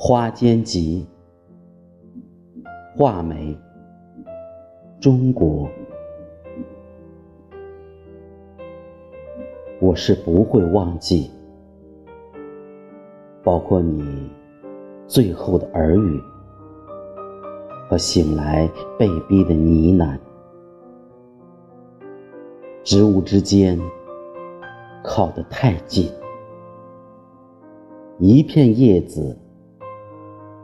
花间集，画眉，中国。我是不会忘记，包括你最后的耳语和醒来被逼的呢喃。植物之间靠得太近。一片叶子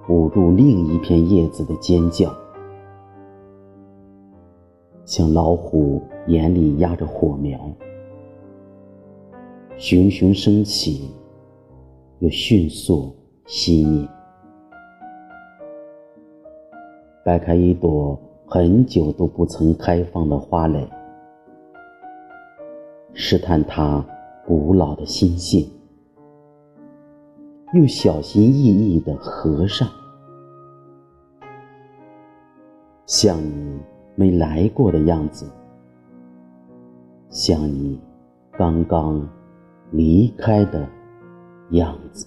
捂住另一片叶子的尖叫，像老虎眼里压着火苗，熊熊升起，又迅速熄灭。掰开一朵很久都不曾开放的花蕾，试探它古老的心性。又小心翼翼的合上，像你没来过的样子，像你刚刚离开的样子。